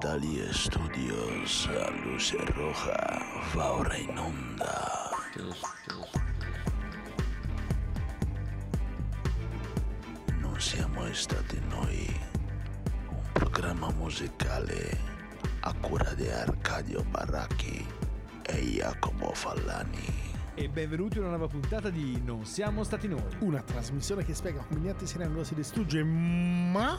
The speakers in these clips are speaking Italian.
Dagli studios a luce roja va ora in onda. Non siamo stati noi, un programma musicale a cura di Arcadio Baracchi e Jacopo Fallani. E benvenuti a una nuova puntata di Non siamo stati noi. Una trasmissione che spiega come niente si rendono si distrugge, ma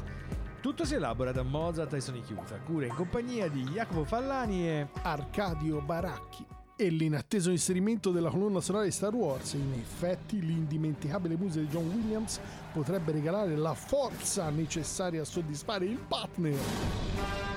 Tutto si elabora da Mozart e Sony Chiusa, cura in compagnia di Jacopo Fallani e... Arcadio Baracchi. E l'inatteso inserimento della colonna sonora di Star Wars. In effetti, l'indimenticabile musica di John Williams potrebbe regalare la forza necessaria a soddisfare il partner.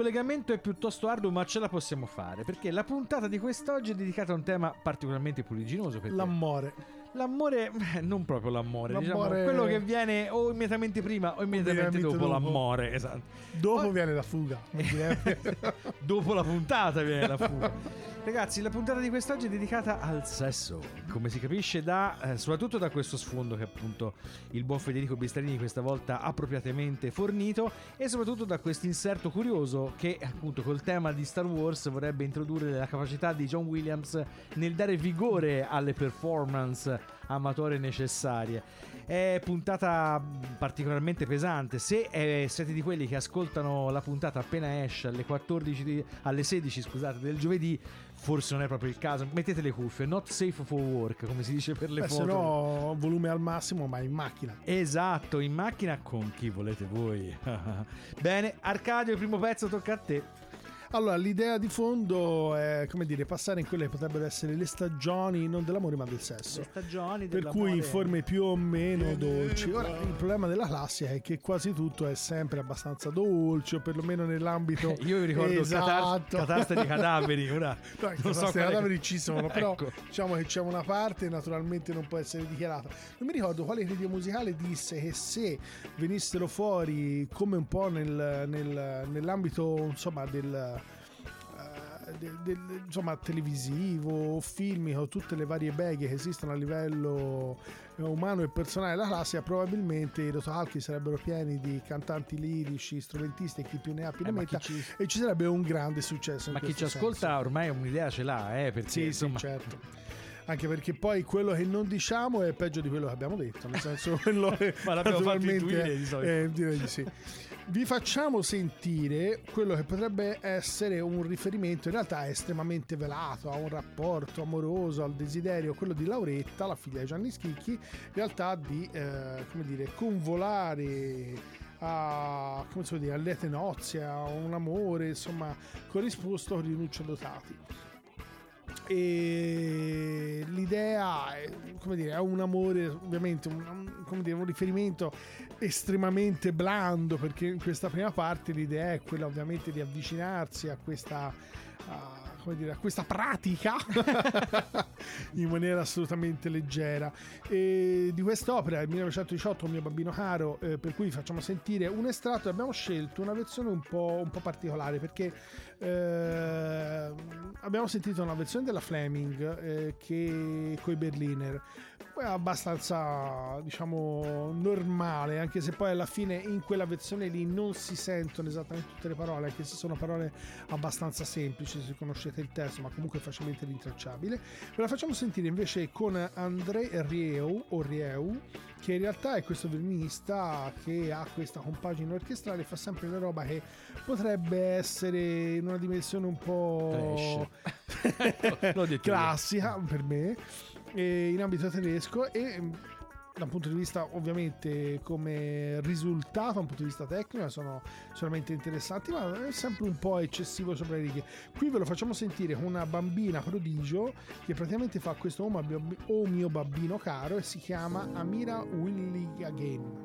Collegamento è piuttosto arduo, ma ce la possiamo fare, perché la puntata di quest'oggi è dedicata a un tema particolarmente puliginoso. L'amore. l'amore, beh, non proprio l'amore, diciamo, L'amore- quello che viene o immediatamente prima o immediatamente dopo, dopo. l'amore, esatto. Dopo Oh. viene la fuga. Dopo la puntata viene la fuga. Ragazzi, la puntata di quest'oggi è dedicata al sesso. Come si capisce da eh, soprattutto da questo sfondo che appunto il buon Federico Bistarini questa volta appropriatamente fornito e soprattutto da questo inserto curioso che appunto col tema di Star Wars vorrebbe introdurre la capacità di John Williams nel dare vigore alle performance amatorie necessarie. È puntata particolarmente pesante. Se eh, siete di quelli che ascoltano la puntata appena esce alle 14 di- alle 16, scusate, del giovedì, forse non è proprio il caso. Mettete le cuffie, not safe for work, come si dice per le Beh, foto. se no, volume al massimo, ma in macchina. Esatto, in macchina con chi volete voi. Bene, Arcadio, il primo pezzo tocca a te. Allora, l'idea di fondo è, come dire, passare in quelle che potrebbero essere le stagioni non dell'amore ma del sesso. stagioni Per cui in forme più o meno dolci. Ora, il problema della classica è che quasi tutto è sempre abbastanza dolce, o perlomeno nell'ambito. Io vi ricordo esatto. catar- di cadaveri, ora No, non so cadaveri ci sono, però Ecco. diciamo che c'è una parte naturalmente non può essere dichiarata. Non mi ricordo quale critico musicale disse che se venissero fuori come un po' nel- nel- nell'ambito insomma del eh, del- del- insomma televisivo, filmico, tutte le varie beghe che esistono a livello eh, umano e personale della classica, probabilmente i rotocalchi sarebbero pieni di cantanti lirici, strumentisti e chi più ne ha più ne Eh, metta ci- e ci sarebbe un grande successo. Ma chi ci questo ascolta senso. ormai un'idea ce l'ha, eh, perché Sì, insomma... sì, certo. Anche perché poi quello che non diciamo è peggio di quello che abbiamo detto, nel senso quello che Ma l'abbiamo fatto intuire, di solito. eh, direi di sì. Vi facciamo sentire quello che potrebbe essere un riferimento, in realtà estremamente velato, a un rapporto amoroso, al desiderio, quello di Lauretta, la figlia di Gianni Schicchi, in realtà di, eh, come dire, convolare a, come si può dire, a liete nozze, a un amore, insomma, corrisposto con Rinuccio Dotati e l'idea è, come dire, è un amore ovviamente un, un- dire, un riferimento estremamente blando perché in questa prima parte l'idea è quella ovviamente di avvicinarsi a questa a, come dire, a questa pratica in maniera assolutamente leggera. E di quest'opera il 1918 mio bambino caro eh, per cui facciamo sentire un estratto abbiamo scelto una versione un po', un po' particolare perché eh, abbiamo sentito una versione della Fleming eh, che coi Berliner è abbastanza diciamo normale anche se poi alla fine in quella versione lì non si sentono esattamente tutte le parole anche se sono parole abbastanza semplici se conoscete il testo ma comunque facilmente rintracciabile. Ve la facciamo sentire invece con André Rieu o Rieu che in realtà è questo violinista che ha questa compagine orchestrale fa sempre una roba che potrebbe essere in una dimensione un po' classica per me eh, in ambito tedesco e mm, da un punto di vista ovviamente come risultato, da un punto di vista tecnico, sono solamente interessanti, ma è sempre un po' eccessivo sopra le righe. Qui ve lo facciamo sentire con una bambina prodigio che praticamente fa questo Oh, mio- mio babbino caro e si chiama Amira Willy Again.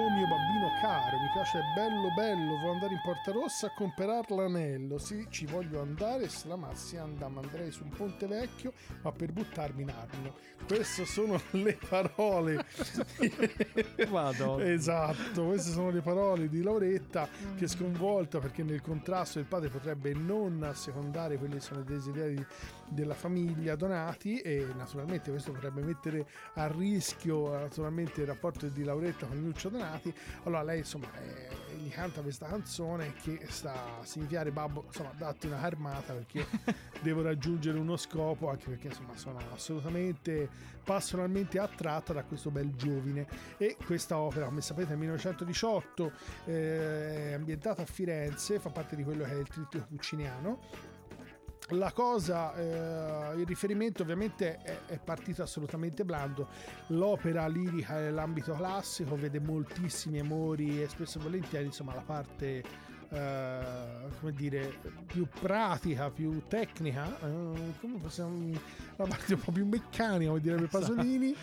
Oh mio bambino caro, mi piace bello bello, vuoi andare in Porta Rossa a comprare l'anello? Sì, ci voglio andare, se la massi andam, andrei sul Ponte Vecchio, ma per buttarmi in arno. Queste sono le parole. Madonna. esatto, queste sono le parole di Lauretta che è sconvolta perché nel contrasto il padre potrebbe non assecondare quelli che sono i desideri della famiglia donati e naturalmente questo potrebbe mettere a rischio naturalmente il rapporto di Lauretta con Lucio Donati. Allora lei insomma è gli canta questa canzone che sta a significare babbo, insomma, datti una armata perché devo raggiungere uno scopo, anche perché insomma sono assolutamente passionalmente attratta da questo bel giovine e questa opera, come sapete, nel 1918 eh, è ambientata a Firenze, fa parte di quello che è il trittico pucciniano la cosa, eh, il riferimento ovviamente è, è partito assolutamente blando. L'opera lirica nell'ambito classico vede moltissimi amori e spesso e volentieri, insomma, la parte eh, come dire più pratica, più tecnica, eh, come possiamo la parte un po' più meccanica, come direbbe Pasolini,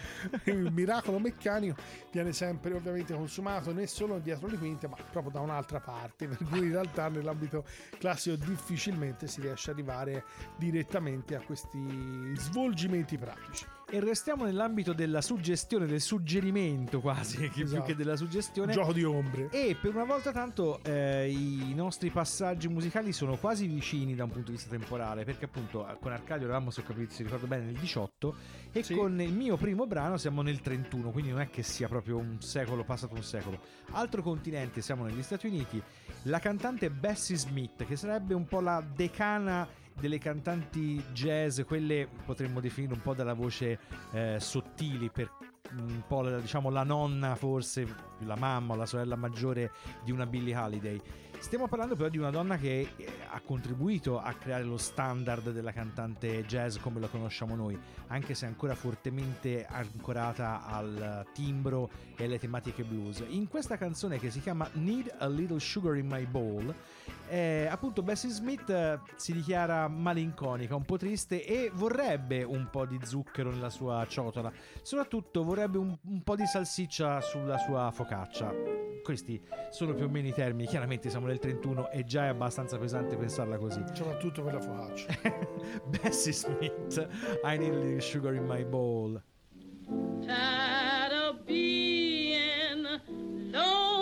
il miracolo meccanico viene sempre ovviamente consumato non solo dietro le quinte, ma proprio da un'altra parte, per cui in realtà nell'ambito classico difficilmente si riesce ad arrivare direttamente a questi svolgimenti pratici. E restiamo nell'ambito della suggestione, del suggerimento quasi, che più Esatto. che della suggestione. Gioco di ombre. E per una volta tanto eh, i nostri passaggi musicali sono quasi vicini da un punto di vista temporale, perché appunto eh, con Arcadio eravamo, se ho capito, si ricordo bene, nel 18 e Sì. con il mio primo brano siamo nel 31, quindi non è che sia proprio un secolo, passato un secolo. Altro continente, siamo negli Stati Uniti, la cantante Bessie Smith, che sarebbe un po' la decana delle cantanti jazz, quelle potremmo definire un po' dalla voce eh, sottili per un po' diciamo la nonna forse la mamma o la sorella maggiore di una Billie Holiday. Stiamo parlando però di una donna che eh, ha contribuito a creare lo standard della cantante jazz come la conosciamo noi anche se ancora fortemente ancorata al timbro e alle tematiche blues. In questa canzone che si chiama Need a Little Sugar in My Bowl eh, appunto Bessie Smith eh, si dichiara malinconica, un po' triste e vorrebbe un po' di zucchero nella sua ciotola. Soprattutto vorrebbe un, un po' di salsiccia sulla sua focaccia. Questi sono più o meno i termini. Chiaramente siamo nel 31 e già è abbastanza pesante pensarla così. Soprattutto per la focaccia. Bessie Smith, I need a little sugar in my bowl. tired of being lonely,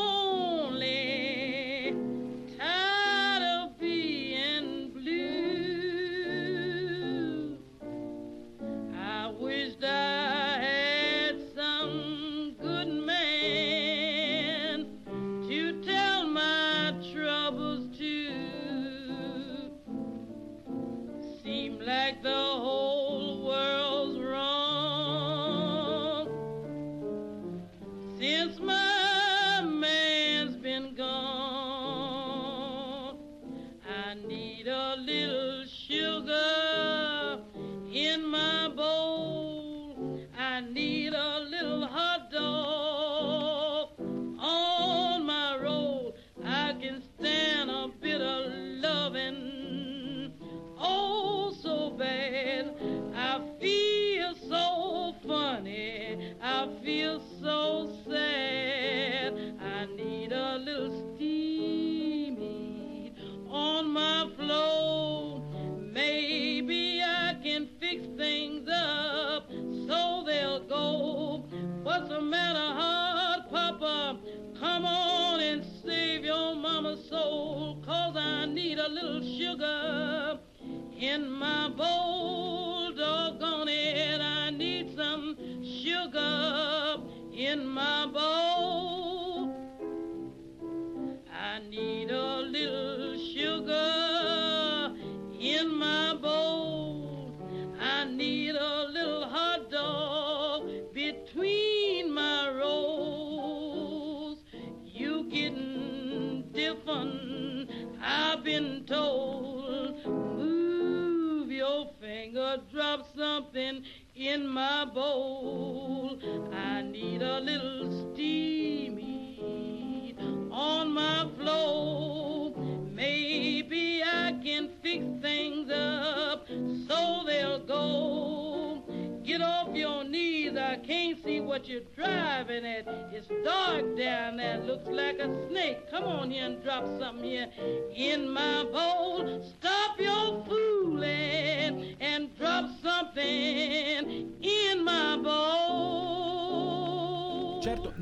what you're driving at. It's dark down there, looks like a snake. Come on here and drop something here in my bowl. Stop your fooling and drop something in my bowl.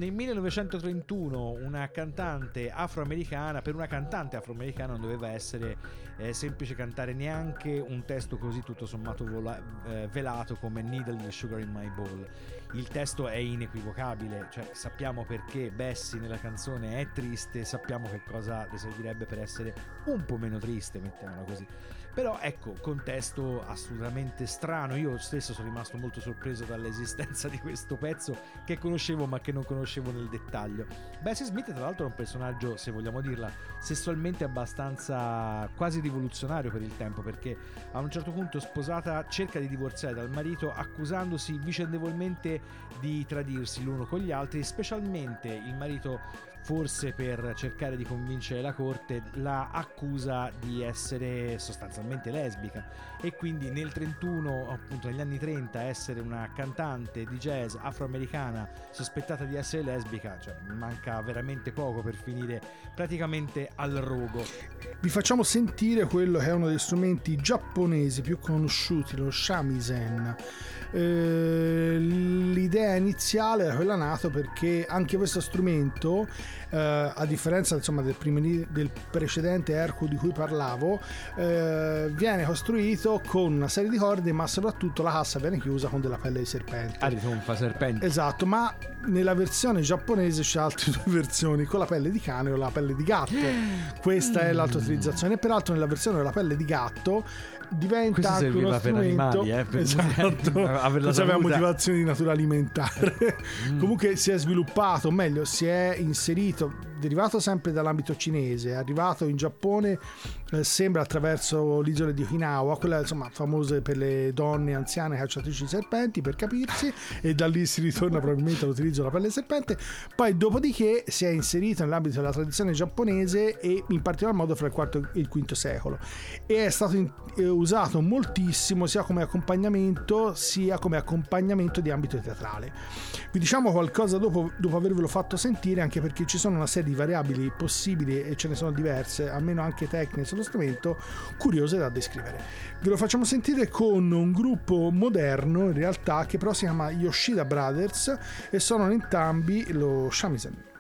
Nel 1931 una cantante afroamericana, per una cantante afroamericana non doveva essere eh, semplice cantare neanche un testo così tutto sommato vola- eh, velato come Needle Sugar in My Bowl. Il testo è inequivocabile, cioè sappiamo perché Bessie nella canzone è triste, sappiamo che cosa le servirebbe per essere un po' meno triste, mettiamola così. Però ecco, contesto assolutamente strano. Io stesso sono rimasto molto sorpreso dall'esistenza di questo pezzo che conoscevo ma che non conoscevo nel dettaglio. Bessie Smith, tra l'altro, è un personaggio, se vogliamo dirla, sessualmente abbastanza quasi rivoluzionario per il tempo, perché a un certo punto sposata cerca di divorziare dal marito accusandosi vicendevolmente di tradirsi l'uno con gli altri, specialmente il marito forse per cercare di convincere la corte, la accusa di essere sostanzialmente lesbica e quindi nel 31, appunto negli anni 30, essere una cantante di jazz afroamericana sospettata di essere lesbica, cioè manca veramente poco per finire praticamente al rogo. Vi facciamo sentire quello che è uno degli strumenti giapponesi più conosciuti, lo shamisen. Eh, l'idea iniziale era quella nato perché anche questo strumento, eh, a differenza insomma, del, primi- del precedente Ercu di cui parlavo, eh, viene costruito con una serie di corde, ma soprattutto la cassa viene chiusa con della pelle di serpente. Ah, ritonfa serpente. Esatto, ma nella versione giapponese c'è altre due versioni, con la pelle di cane o la pelle di gatto. Questa è l'altra utilizzazione. E peraltro nella versione della pelle di gatto diventa Questo serviva per strumento. animali, eh, per- esatto. aveva motivazioni di natura alimentare. Mm. comunque si è sviluppato meglio si è inserito derivato sempre dall'ambito cinese è arrivato in Giappone eh, sembra attraverso l'isola di Okinawa quella insomma famose per le donne anziane cacciatrici di serpenti per capirsi e da lì si ritorna probabilmente all'utilizzo della pelle serpente poi dopodiché si è inserito nell'ambito della tradizione giapponese e in particolar modo fra il IV e il V secolo e è stato in- eh, usato moltissimo sia come accompagnamento sia come accompagnamento di ambito teatrale. Vi diciamo qualcosa dopo, dopo avervelo fatto sentire anche perché ci sono una serie di variabili possibili e ce ne sono diverse, almeno anche tecniche sullo strumento, curiose da descrivere. Ve lo facciamo sentire con un gruppo moderno in realtà che però si chiama Yoshida Brothers e sono entrambi lo shamisen.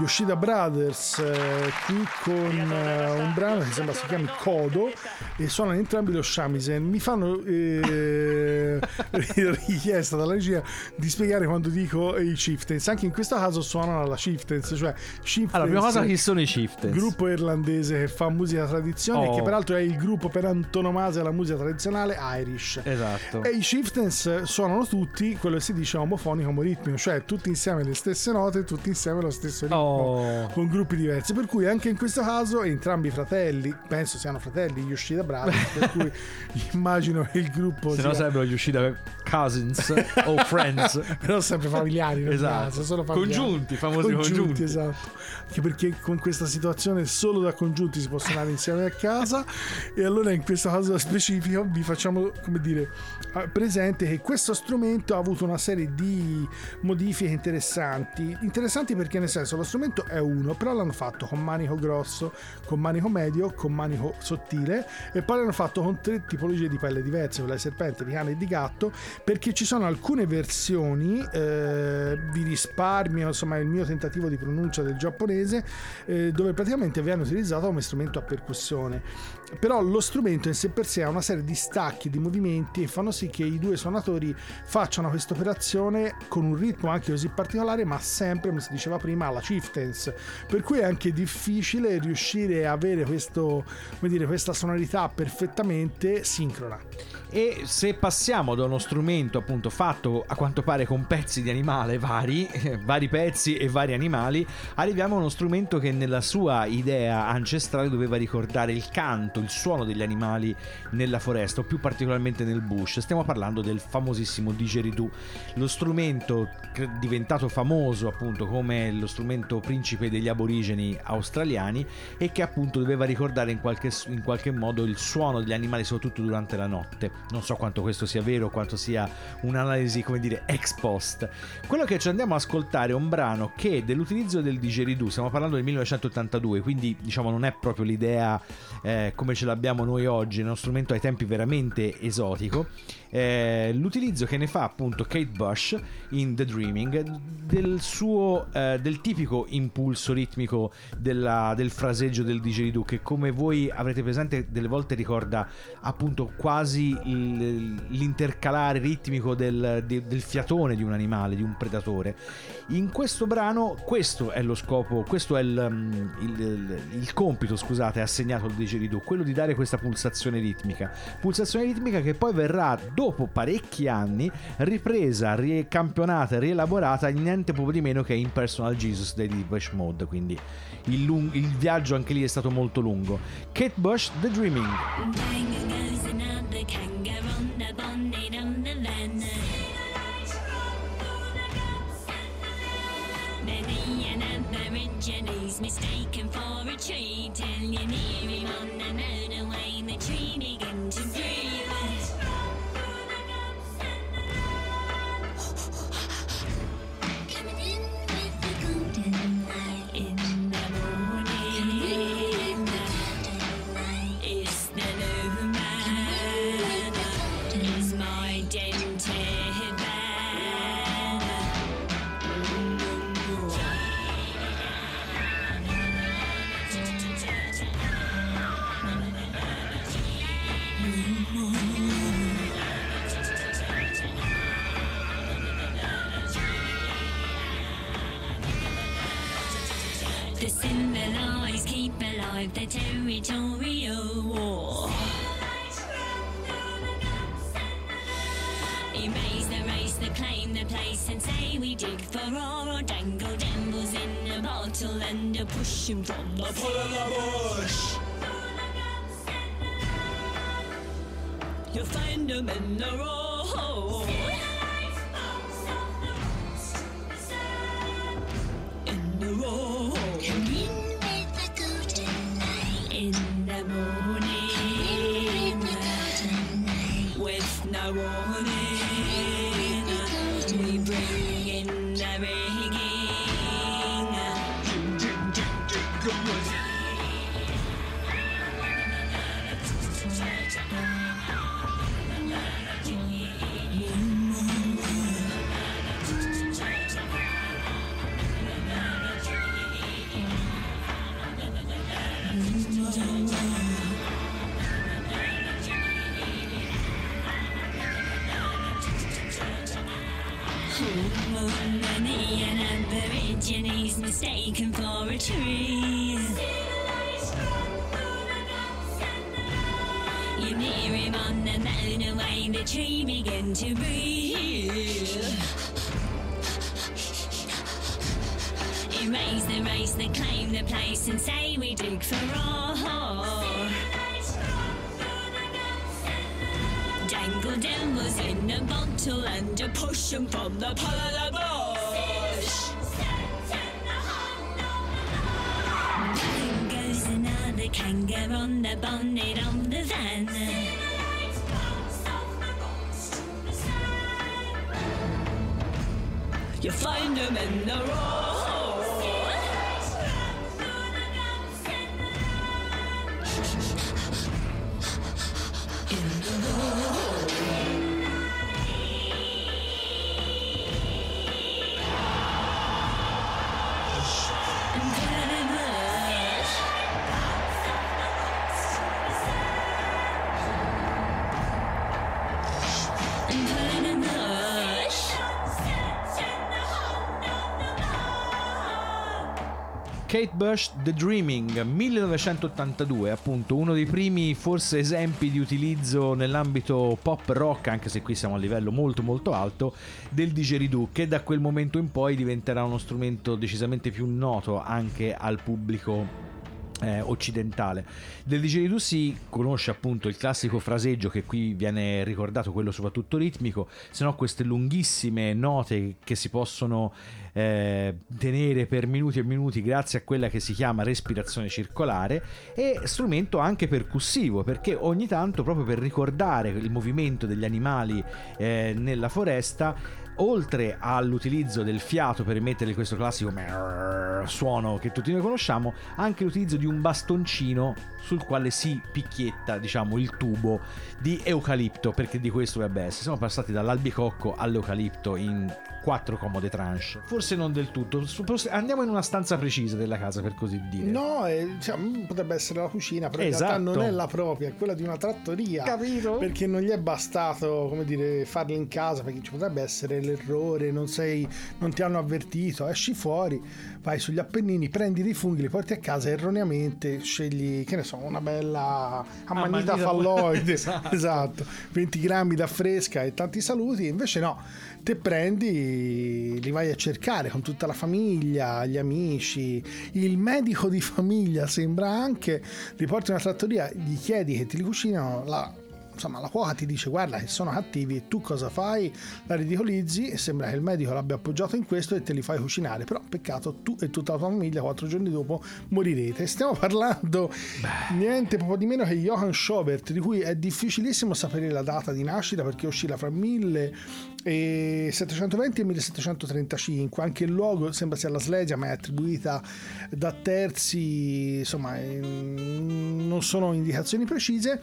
Yoshida Brothers eh, qui con eh, un brano che sembra si chiami Kodo e suonano entrambi lo shamisen. Mi fanno eh, richiesta dalla regia di spiegare quando dico i chieftains. Anche in questo caso suonano la chieftains, cioè chieftains Allora, prima cosa chi sono i Chieftains? gruppo irlandese che fa musica tradizionale Oh. che peraltro è il gruppo per antonomasia della musica tradizionale Irish. Esatto. E i chieftains suonano tutti quello che si dice omofonico omoritmico, cioè tutti insieme le stesse note, tutti insieme lo stesso ritmo, Oh. Con gruppi diversi. Per cui anche in questo caso entrambi i fratelli, penso siano fratelli Yoshida Brothers, per cui immagino che il gruppo Se no sia sarebbero gli usciti cousins o friends. però sempre familiari, Esatto. caso, solo familiari. Congiunti, famosi congiunti. esatto. Anche perché con questa situazione solo da congiunti si possono andare insieme a casa e allora in questo caso specifico vi facciamo, come dire, presente che questo strumento ha avuto una serie di modifiche interessanti. Interessanti perché nel senso lo strumento è uno, però l'hanno fatto con manico grosso, con manico medio, con manico sottile e poi l'hanno fatto con tre tipologie di pelle diverse, quella di serpente, di cane e di gatto, perché ci sono alcune versioni, eh, vi risparmio insomma il mio tentativo di pronuncia del giapponese, eh, dove praticamente viene utilizzato come strumento a percussione. Però lo strumento in sé per sé ha una serie di stacchi, di movimenti e fanno sì che i due suonatori facciano questa operazione con un ritmo anche così particolare, ma sempre, come si diceva prima, alla chieftains. Per cui è anche difficile riuscire a avere questo, dire, questa sonorità perfettamente sincrona. E se passiamo da uno strumento appunto fatto a quanto pare con pezzi di animale vari, vari pezzi e vari animali, arriviamo a uno strumento che nella sua idea ancestrale doveva ricordare il canto, il suono degli animali nella foresta o più particolarmente nel bush. Stiamo parlando del famosissimo didgeridoo, lo strumento diventato famoso appunto come lo strumento principe degli aborigeni australiani e che appunto doveva ricordare in qualche, in qualche modo il suono degli animali soprattutto durante la notte. Non so quanto questo sia vero, quanto sia un'analisi come dire ex post. Quello che ci andiamo a ascoltare è un brano che dell'utilizzo del didgeridoo, stiamo parlando del 1982, quindi diciamo non è proprio l'idea eh, come ce l'abbiamo noi oggi, è uno strumento ai tempi veramente esotico. Eh, l'utilizzo che ne fa appunto Kate Bush in The Dreaming del suo eh, del tipico impulso ritmico della- del fraseggio del didgeridoo che come voi avrete presente delle volte ricorda appunto quasi il- l'intercalare ritmico del, de- del fiatone di un animale di un predatore. In questo brano questo è lo scopo questo è il, um, il- il- compito scusate assegnato al didgeridoo quello di dare questa pulsazione ritmica. Pulsazione ritmica che poi verrà dopo parecchi anni ripresa, ricampionata rielaborata niente proprio di meno che in Personal Jesus dei Depeche Mode quindi il, lung- il viaggio anche lì è stato molto lungo Kate Bush The Dreaming mistaken for a tree till you near him on the motorway. The tree begin mistaken for a tree. You near him on the mountain away, the tree begin to breathe. Erase the race that claim the place and say we dig for all. Dangle devils in a bottle and a 'em from the pole the bonnet of the van. You find 'em in the road. Bush The Dreaming 1982 appunto uno dei primi forse esempi di utilizzo nell'ambito pop rock anche se qui siamo a livello molto molto alto del didgeridoo che da quel momento in poi diventerà uno strumento decisamente più noto anche al pubblico eh, occidentale. Del didgeridoo si conosce appunto il classico fraseggio che qui viene ricordato, quello soprattutto ritmico, se no queste lunghissime note che si possono eh, tenere per minuti e minuti grazie a quella che si chiama respirazione circolare e strumento anche percussivo perché ogni tanto proprio per ricordare il movimento degli animali eh, nella foresta oltre all'utilizzo del fiato per emettere questo classico suono che tutti noi conosciamo, anche l'utilizzo di un bastoncino sul quale si picchietta, diciamo, il tubo di eucalipto, perché di questo dovrebbe essere. Siamo passati dall'albicocco all'eucalipto in quattro comode tranche. Forse non del tutto. Andiamo in una stanza precisa della casa, per così dire. No, eh, diciamo, potrebbe essere la cucina, però in Esatto. realtà non è la propria, è quella di una trattoria. Capito? Perché non gli è bastato, come dire, farla in casa, perché ci potrebbe essere l'errore, non, sei, non ti hanno avvertito, esci fuori, vai sugli Appennini, prendi dei funghi, li porti a casa erroneamente, scegli, che ne so, una bella amanita Amanita- falloide, Esatto. esatto, 20 grammi da fresca e tanti saluti, invece no, te prendi, li vai a cercare con tutta la famiglia, gli amici, il medico di famiglia sembra anche, li porti in una trattoria, gli chiedi che ti li cucinano, la, insomma la cuoca ti dice guarda che sono cattivi e tu cosa fai? La ridicolizzi e sembra che il medico l'abbia appoggiato in questo e te li fai cucinare, però peccato tu e tutta la tua famiglia quattro giorni dopo morirete. Stiamo parlando niente poco di meno che Johann Schobert, di cui è difficilissimo sapere la data di nascita perché oscilla fra 1720 e 1735, anche il luogo sembra sia la Slesia ma è attribuita da terzi, insomma non sono indicazioni precise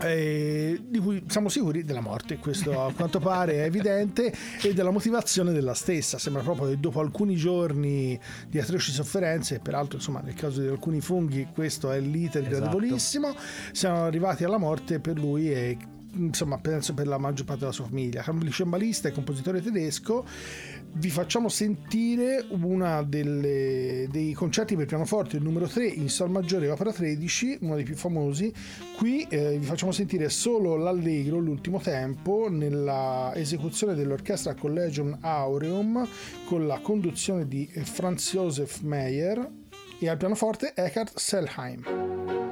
eh, di cui siamo sicuri della morte, questo a quanto pare è evidente, e della motivazione della stessa. Sembra proprio che dopo alcuni giorni di atroci sofferenze, peraltro insomma nel caso di alcuni funghi questo è l'iter Esatto. gradevolissimo, siamo arrivati alla morte per lui e insomma penso per la maggior parte della sua famiglia. Cembalista e compositore tedesco, vi facciamo sentire uno dei concerti per pianoforte, il numero 3 in Sol maggiore opera 13, uno dei più famosi. Qui eh, vi facciamo sentire solo l'allegro, l'ultimo tempo, nella esecuzione dell'orchestra Collegium Aureum con la conduzione di Franz Josef Meyer e al pianoforte Eckhard Selheim.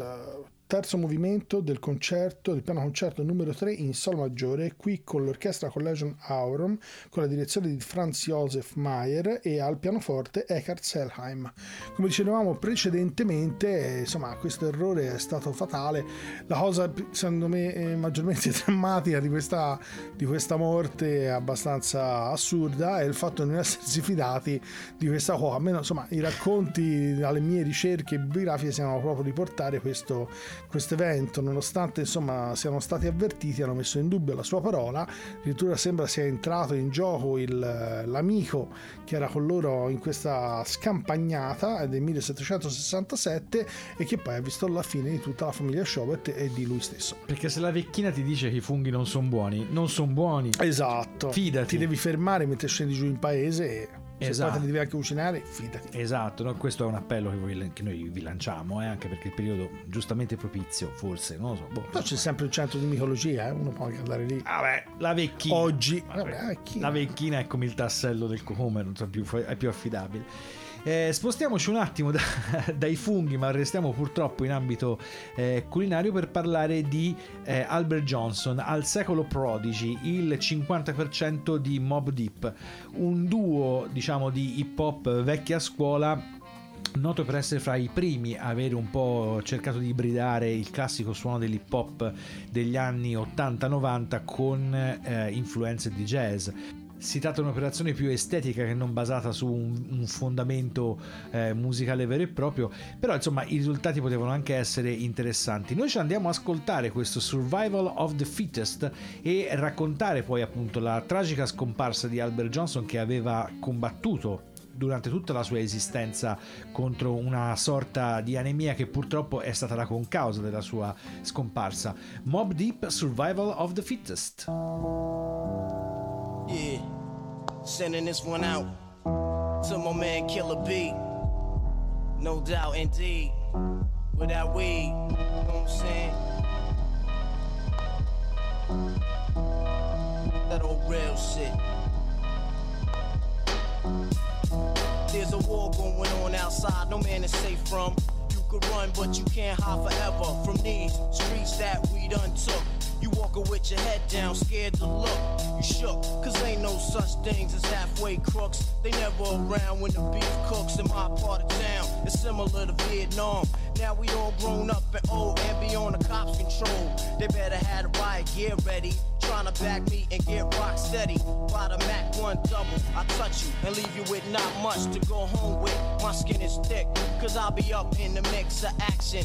Eh, terzo movimento del concerto, del piano concerto numero 3 in sol maggiore, qui con l'orchestra Collegium Aurum, con la direzione di Franz Josef Mayer e al pianoforte Eckhard Selheim. Come dicevamo precedentemente, insomma, questo errore è stato fatale. La cosa, secondo me, eh, maggiormente drammatica di questa, di questa morte abbastanza assurda è il fatto di non essersi fidati di questa cosa. Almeno, insomma, i racconti dalle mie ricerche bibliografiche sembrano proprio riportare questo questo evento, nonostante insomma siano stati avvertiti, hanno messo in dubbio la sua parola. Addirittura sembra sia entrato in gioco il, l'amico che era con loro in questa scampagnata del 1767 e che poi ha visto la fine di tutta la famiglia Schobert e di lui stesso. Perché se la vecchina ti dice che i funghi non sono buoni, non sono buoni. Esatto. Fidati. Ti devi fermare mentre scendi giù in paese e se Esatto. poi te li devi anche cucinare, fidati. Esatto, no? questo è un appello che, voi- che noi vi lanciamo, eh, anche perché il periodo giustamente propizio, forse, non lo so. boh. Però c'è sempre un centro di micologia, eh? uno può anche andare lì. Vabbè, la vecchina. Oggi, vabbè, eh, chi- La vecchina è come il tassello del cocome, non so più, è più affidabile. Eh, spostiamoci un attimo da- dai funghi, ma restiamo purtroppo in ambito eh, culinario per parlare di eh, Albert Johnson, al secolo Prodigy, il 50% di Mob Deep, un duo diciamo di hip hop vecchia scuola noto per essere fra i primi a avere un po' cercato di ibridare il classico suono dell'hip hop degli anni 80-90 con eh, influenze di jazz. Si tratta di un'operazione più estetica che non basata su un, un fondamento eh, musicale vero e proprio, però insomma i risultati potevano anche essere interessanti. Noi ci andiamo a ascoltare questo Survival of the Fittest e raccontare poi appunto la tragica scomparsa di Albert Johnson che aveva combattuto durante tutta la sua esistenza contro una sorta di anemia che purtroppo è stata la concausa della sua scomparsa. Mob Deep Survival of the Fittest. Yeah, sending this one out to my man Killer B. No doubt, indeed. Without weed, you know what I'm saying? That old real shit. There's a war going on outside, no man is safe from. Could run, but you can't hide forever from these streets that we done took. You walking with your head down, scared to look. You shook, cause ain't no such things as halfway crooks. They never around when the beef cooks in my part of town. It's similar to Vietnam. Now we all grown up and old and beyond the cops' control. They better have the riot gear ready. Trying to back me and get rock steady. By the Mac 1 double, I touch you and leave you with not much to go home with. My skin is thick, cause I'll be up in the mix of action.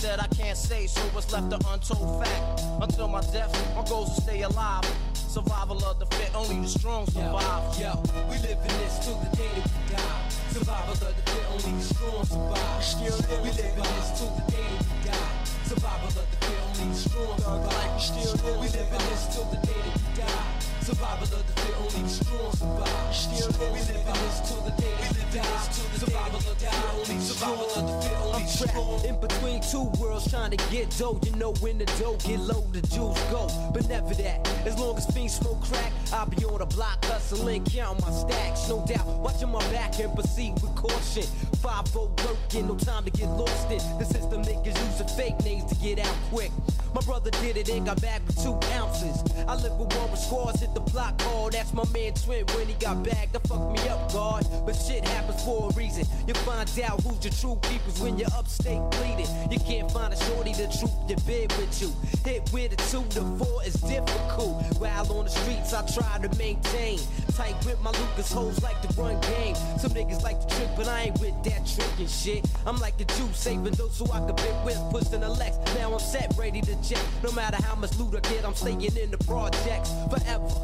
that I can't say, so what's left an untold fact. Until my death, my goals to stay alive. Survival of the fit, only the strong survive. Yo, we live in this till the day that we die. Survival of the fit, only the strong survive. Still live, we live in this till the day that we die. Survival of the fit, only the strong survive. Still live, we live in this till the day that we die. Survival of the fit, only the strong survive. Still live, we live in this till the day we die. Survival of the fit, only survival of the fit, only strong. in between two worlds trying to get dough. You know when the dough get low, the juice go. But never that. As long as fiends smoke crack, I'll be on the block hustling, counting my stacks. No doubt, watching my back and proceed with caution. 5 working, no time to get lost in. The system niggas using fake names to get out quick. My brother did it and got back with two ounces. I live with one with squads hit the block hard. That's my man Twin when he got back to fuck me up, God. But shit happens for a reason. You find out who's your true keepers when you're upstate bleeding. You can't find a shorty to troop your bed with you. Hit with a two to four is difficult. While on the streets, I try to maintain. Tight with my Lucas hoes like to run game. Some niggas like to trick, but I ain't with that tricking shit. I'm like the Jew, saving those who I could be with, pushing the Lex. Now I'm set, ready to check. No matter how much loot I get, I'm staying in the projects forever.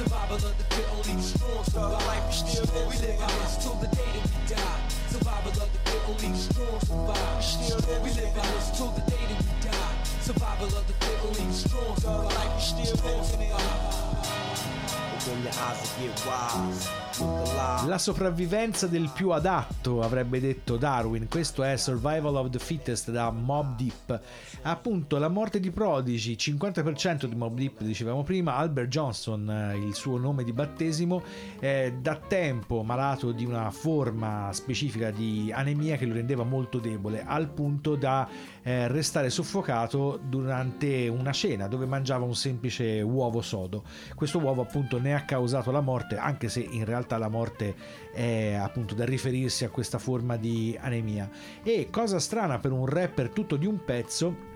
Survival of the fit, only the strong survive. We still live, we live in this till the day that we die. Survival of the fit, only the strong survive. We still live, we live in this till the day that we die. Survival of the fit, only the strong survive. We still live Open your eyes La sopravvivenza del più adatto, avrebbe detto Darwin. Questo è Survival of the Fittest da Mob Deep. Appunto, la morte di Prodigy, 50% di Mob Deep, dicevamo prima. Albert Johnson, eh, il suo nome di battesimo, è da tempo malato di una forma specifica di anemia che lo rendeva molto debole, al punto da eh, restare soffocato durante una cena dove mangiava un semplice uovo sodo. Questo uovo appunto ne ha causato la morte, anche se in realtà la morte è appunto da riferirsi a questa forma di anemia. E cosa strana per un rapper tutto di un pezzo,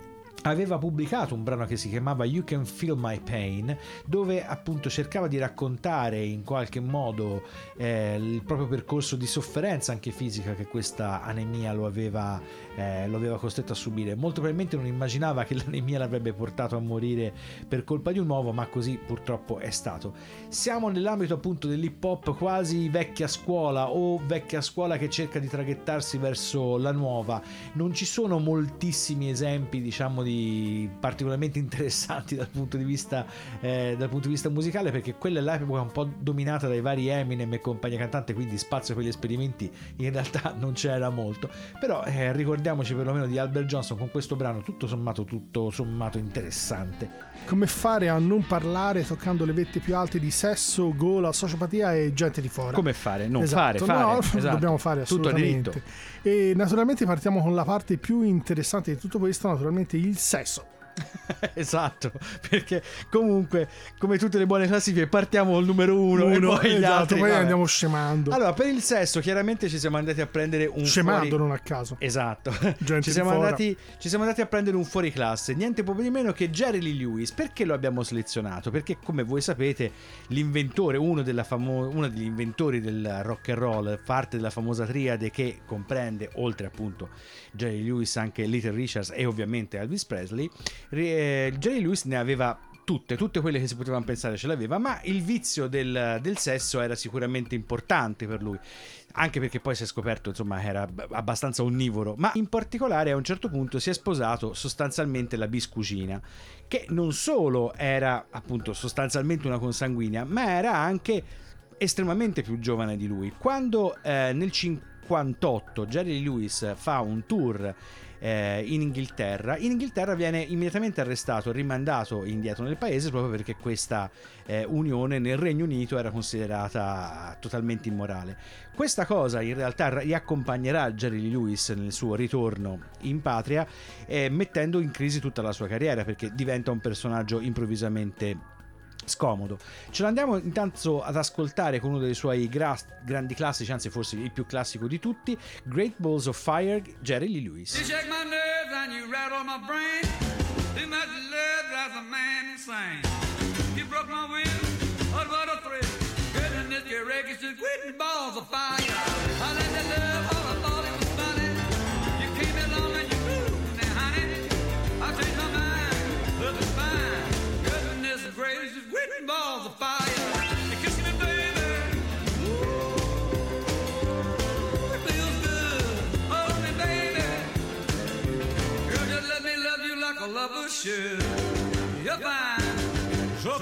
aveva pubblicato un brano che si chiamava You Can Feel My Pain, dove appunto cercava di raccontare in qualche modo eh, il proprio percorso di sofferenza anche fisica che questa anemia lo aveva, eh, lo aveva costretto a subire. Molto probabilmente non immaginava che l'anemia l'avrebbe portato a morire per colpa di un uovo, ma così purtroppo è stato. Siamo nell'ambito appunto dell'hip hop quasi vecchia scuola o vecchia scuola che cerca di traghettarsi verso la nuova. Non ci sono moltissimi esempi, diciamo, di particolarmente interessanti dal punto di vista, eh, dal punto di vista musicale, perché quella è l'epoca un po' dominata dai vari Eminem e compagnia cantante, quindi spazio per gli esperimenti in realtà non c'era molto. Però eh, ricordiamoci perlomeno di Albert Johnson con questo brano, tutto sommato, tutto sommato interessante. Come fare a non parlare toccando le vette più alte di sesso, gola, sociopatia e gente di fuori? Come fare? Non Esatto, fare, fare. no, esatto. dobbiamo fare Tutto diritto. assolutamente. E naturalmente partiamo con la parte più interessante di tutto questo, naturalmente il sesso. esatto, perché comunque, come tutte le buone classifiche, partiamo col numero uno, e Uno, poi gli esatto, altri. poi andiamo scemando. Allora, per il sesso, chiaramente ci siamo andati a prendere un scemando fuori... non a caso. Esatto, ci siamo, andati, ci siamo andati a prendere un fuori classe, niente po' di meno che Jerry Lee Lewis. Perché lo abbiamo selezionato? Perché, come voi sapete, l'inventore, uno, della famo- uno degli inventori del rock and roll, parte della famosa triade che comprende, oltre appunto Jerry Lewis, anche Little Richards e ovviamente Elvis Presley, eh, Jerry Lewis ne aveva tutte, tutte quelle che si potevano pensare ce l'aveva, ma il vizio del, del sesso era sicuramente importante per lui. Anche perché poi si è scoperto insomma era b- abbastanza onnivoro. Ma in particolare a un certo punto si è sposato sostanzialmente la biscucina che non solo era appunto sostanzialmente una consanguinea ma era anche estremamente più giovane di lui. Quando eh, nel 58 Jerry Lewis fa un tour eh, in Inghilterra. In Inghilterra viene immediatamente arrestato rimandato indietro nel paese proprio perché questa eh, unione nel Regno Unito era considerata totalmente immorale. Questa cosa in realtà riaccompagnerà Jerry Lewis nel suo ritorno in patria, eh, mettendo in crisi tutta la sua carriera perché diventa un personaggio improvvisamente scomodo. Ce l'andiamo intanto ad ascoltare con uno dei suoi gra- grandi classici, anzi forse il più classico di tutti, Great Balls of Fire, Jerry Lee Lewis. You shake my nerves and you rattle my brain. Too much love drives a man insane. You broke my will, what a thrill. Goodness, your records just quitting balls of fire. I let the love should. You're fine, so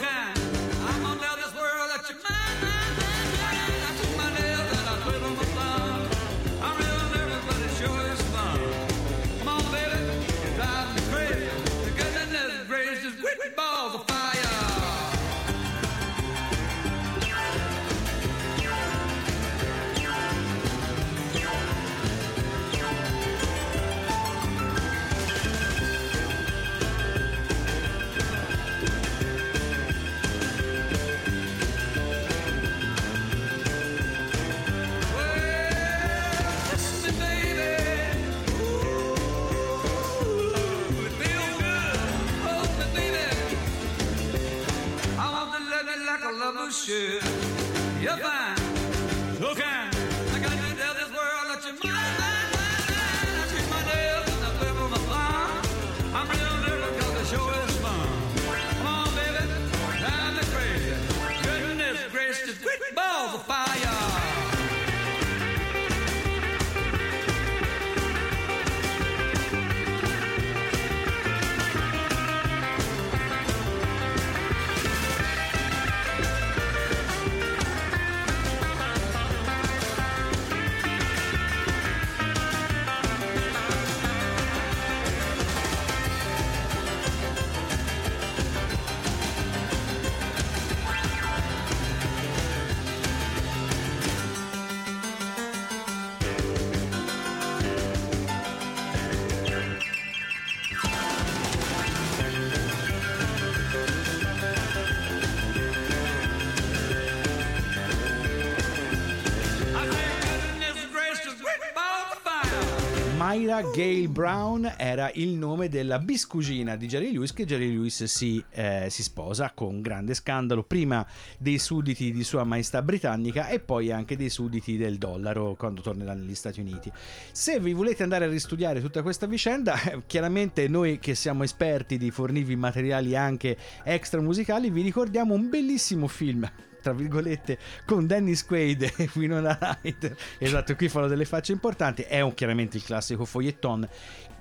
Myra Gale Brown era il nome della biscugina di Jerry Lewis che Jerry Lewis si, eh, si sposa con grande scandalo prima dei sudditi di sua maestà britannica e poi anche dei sudditi del dollaro quando tornerà negli Stati Uniti. Se vi volete andare a ristudiare tutta questa vicenda, eh, chiaramente noi che siamo esperti di fornirvi materiali anche extra musicali vi ricordiamo un bellissimo film tra virgolette con Dennis Quaid e Winona Ryder. Esatto qui fanno delle facce importanti. È un, chiaramente il classico foglietton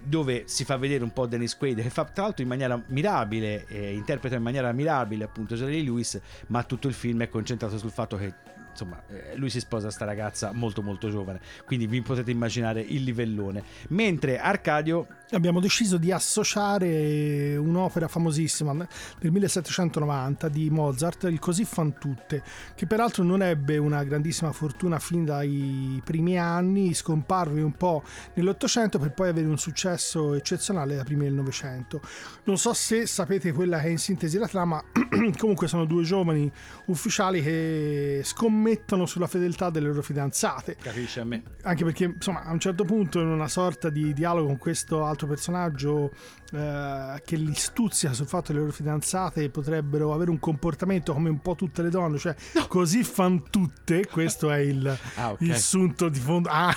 dove si fa vedere un po' Dennis Quaid che fa tra l'altro in maniera mirabile eh, interpreta in maniera mirabile appunto Jerry Lewis ma tutto il film è concentrato sul fatto che insomma eh, lui si sposa a sta ragazza molto molto giovane quindi vi potete immaginare il livellone mentre Arcadio Abbiamo deciso di associare un'opera famosissima del 1790 di Mozart, il Così fan tutte, che peraltro non ebbe una grandissima fortuna fin dai primi anni, scomparve un po' nell'Ottocento per poi avere un successo eccezionale da primi del Novecento. Non so se sapete quella che è in sintesi la trama, comunque sono due giovani ufficiali che scommettono sulla fedeltà delle loro fidanzate. Capisce a me. Anche perché insomma a un certo punto in una sorta di dialogo con questo altro personaggio eh, che li stuzia sul fatto che le loro fidanzate potrebbero avere un comportamento come un po' tutte le donne cioè così fan tutte questo è il, Ah, ok. il sunto di fondo ah.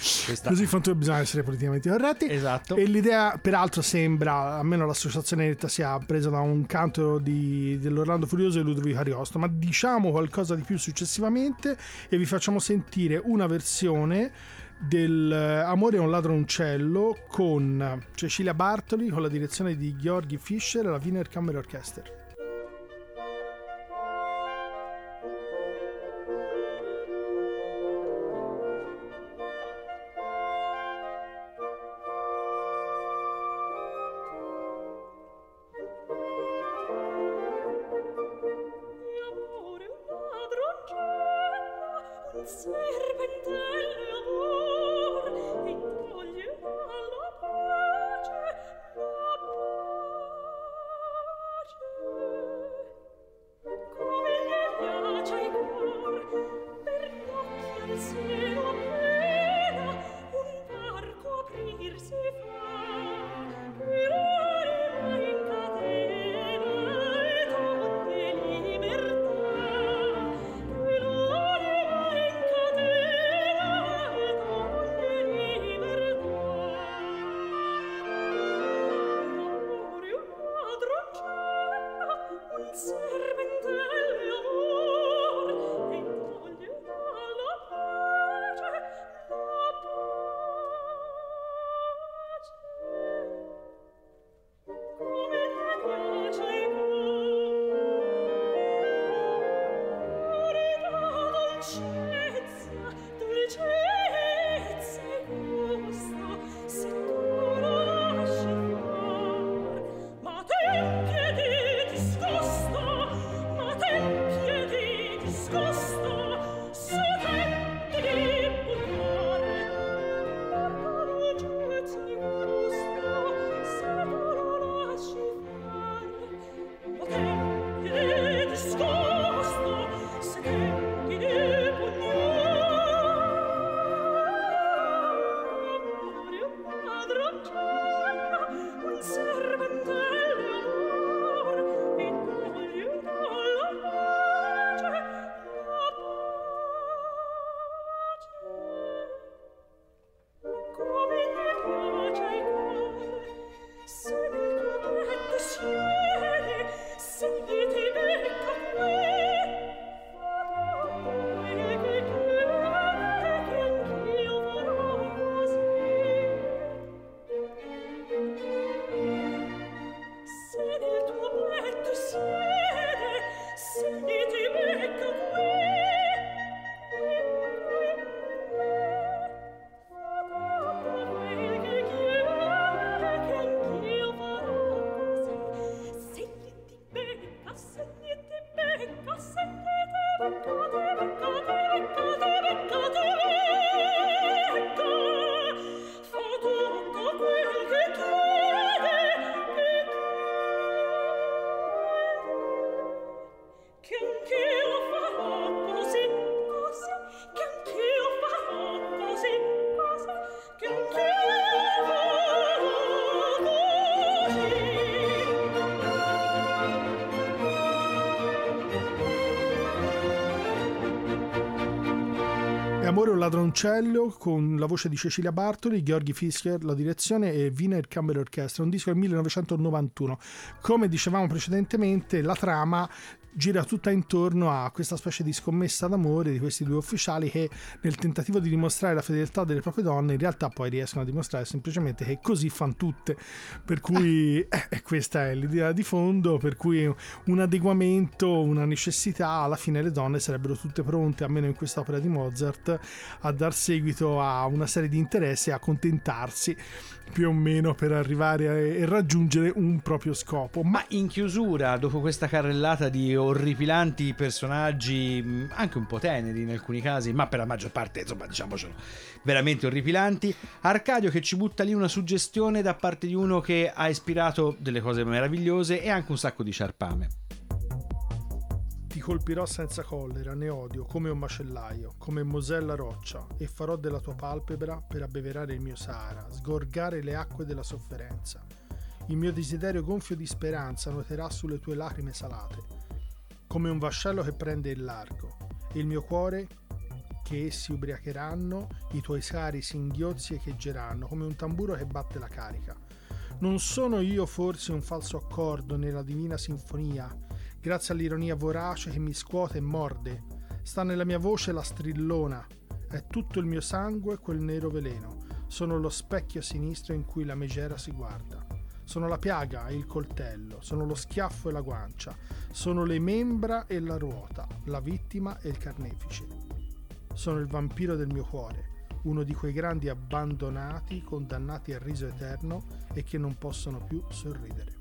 Questa- così fan tutte bisogna essere politicamente corretti esatto e l'idea, peraltro, sembra, almeno l'associazione netta sia presa da un canto di- dell'Orlando Furioso e Ludovico Ariosto, ma diciamo qualcosa di più successivamente e vi facciamo sentire una versione del eh, Amore è un ladroncello con Cecilia Bartoli con la direzione di Gheorghi Fischer e la Wiener Kammer Orchester. Amore un ladroncello con la voce di Cecilia Bartoli, Gheorghi Fisker la direzione e Wiener Camera Orchestra, un disco del 1991. Come dicevamo precedentemente, la trama gira tutta intorno a questa specie di scommessa d'amore di questi due ufficiali che nel tentativo di dimostrare la fedeltà delle proprie donne in realtà poi riescono a dimostrare semplicemente che così fanno tutte. Per cui eh, questa è l'idea di fondo per cui un adeguamento una necessità alla fine le donne sarebbero tutte pronte almeno in quest'opera di Mozart a dar seguito a una serie di interessi e a accontentarsi più o meno per arrivare a, e raggiungere un proprio scopo. Ma in chiusura, dopo questa carrellata di orripilanti personaggi, anche un po' teneri in alcuni casi, ma per la maggior parte, insomma, diciamocelo, veramente orripilanti, Arcadio che ci butta lì una suggestione da parte di uno che ha ispirato delle cose meravigliose e anche un sacco di ciarpame. Ti colpirò senza collera, né odio, come un macellaio, come Mosella roccia, e farò della tua palpebra per abbeverare il mio Sahara, sgorgare le acque della sofferenza. Il mio desiderio gonfio di speranza nuoterà sulle tue lacrime salate, come un vascello che prende il largo, il mio cuore che essi ubriacheranno, i tuoi sari singhiozzi echeggeranno, come un tamburo che batte la carica. Non sono io forse un falso accordo nella divina sinfonia, grazie all'ironia vorace che mi scuote e morde. Sta nella mia voce la strillona. È tutto il mio sangue quel nero veleno. Sono lo specchio sinistro in cui la megera si guarda. Sono la piaga e il coltello, sono lo schiaffo e la guancia, sono le membra e la ruota, la vittima e il carnefice. Sono il vampiro del mio cuore, uno di quei grandi abbandonati, condannati al riso eterno e che non possono più sorridere.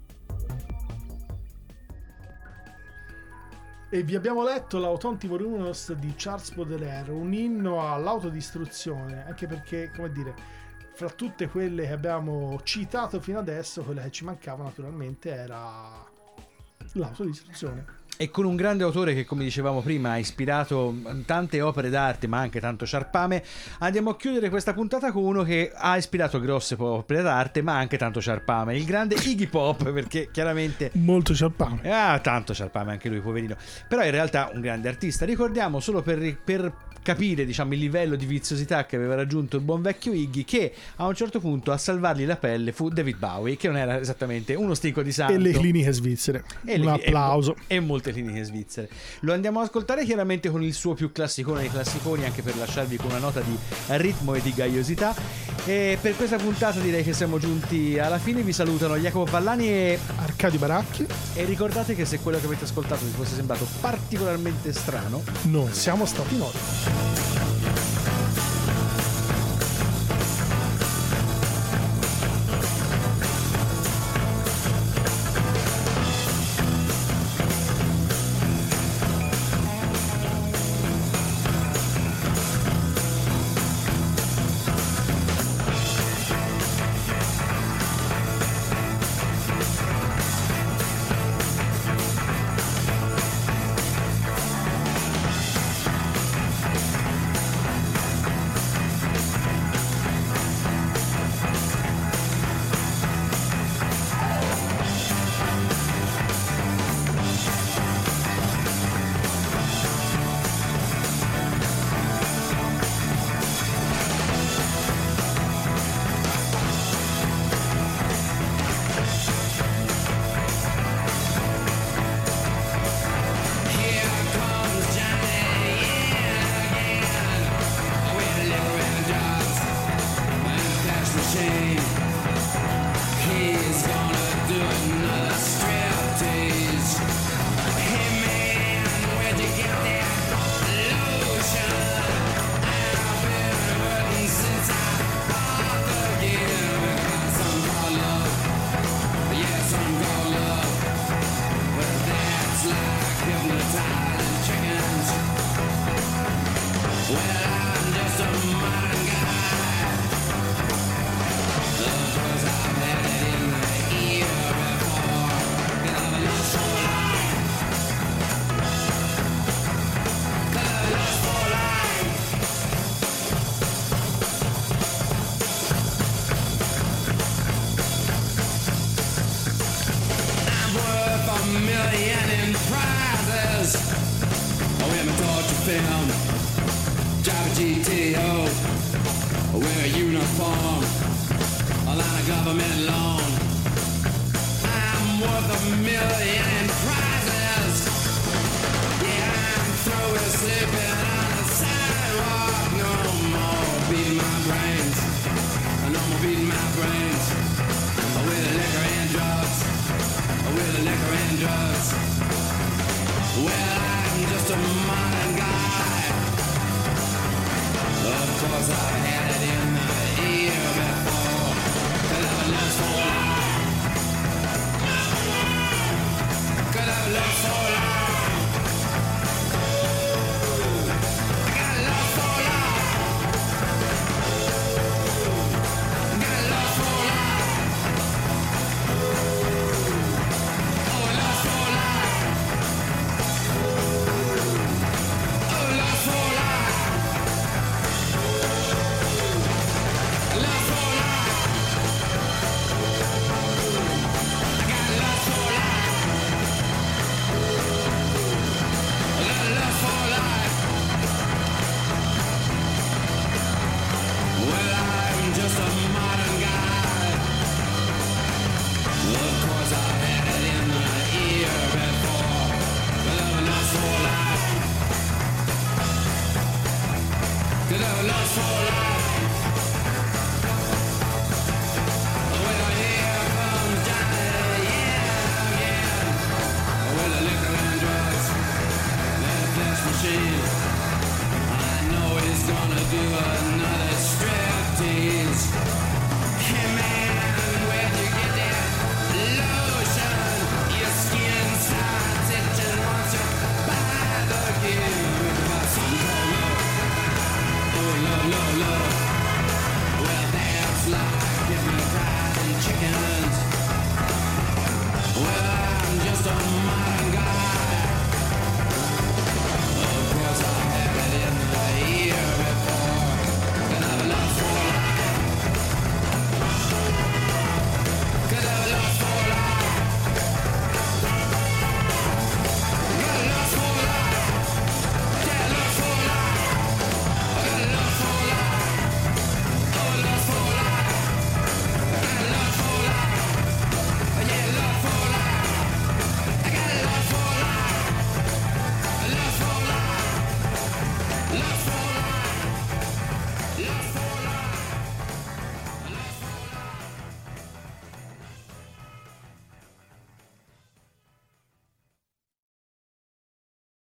E vi abbiamo letto l'Autonti Voluminous di Charles Baudelaire, un inno all'autodistruzione, anche perché, come dire, fra tutte quelle che abbiamo citato fino adesso, quella che ci mancava naturalmente era l'autodistruzione. E con un grande autore che, come dicevamo prima, ha ispirato tante opere d'arte, ma anche tanto ciarpame, andiamo a chiudere questa puntata con uno che ha ispirato grosse opere d'arte, ma anche tanto ciarpame. Il grande Iggy Pop, perché chiaramente... Molto ciarpame. Ah, tanto ciarpame anche lui, poverino. Però in realtà un grande artista. Ricordiamo solo per, per capire diciamo, il livello di viziosità che aveva raggiunto il buon vecchio Iggy che a un certo punto a salvargli la pelle fu David Bowie che non era esattamente uno stinco di santo E le cliniche svizzere. e un applauso. E, e molte cliniche svizzere. Lo andiamo ad ascoltare chiaramente con il suo più classicone dei classiconi, anche per lasciarvi con una nota di ritmo e di gaiosità. E per questa puntata direi che siamo giunti alla fine. Vi salutano Jacopo Vallani e, Arcadio Baracchi, e ricordate che se quello che avete ascoltato vi fosse sembrato particolarmente strano, non siamo stati noi. Bye.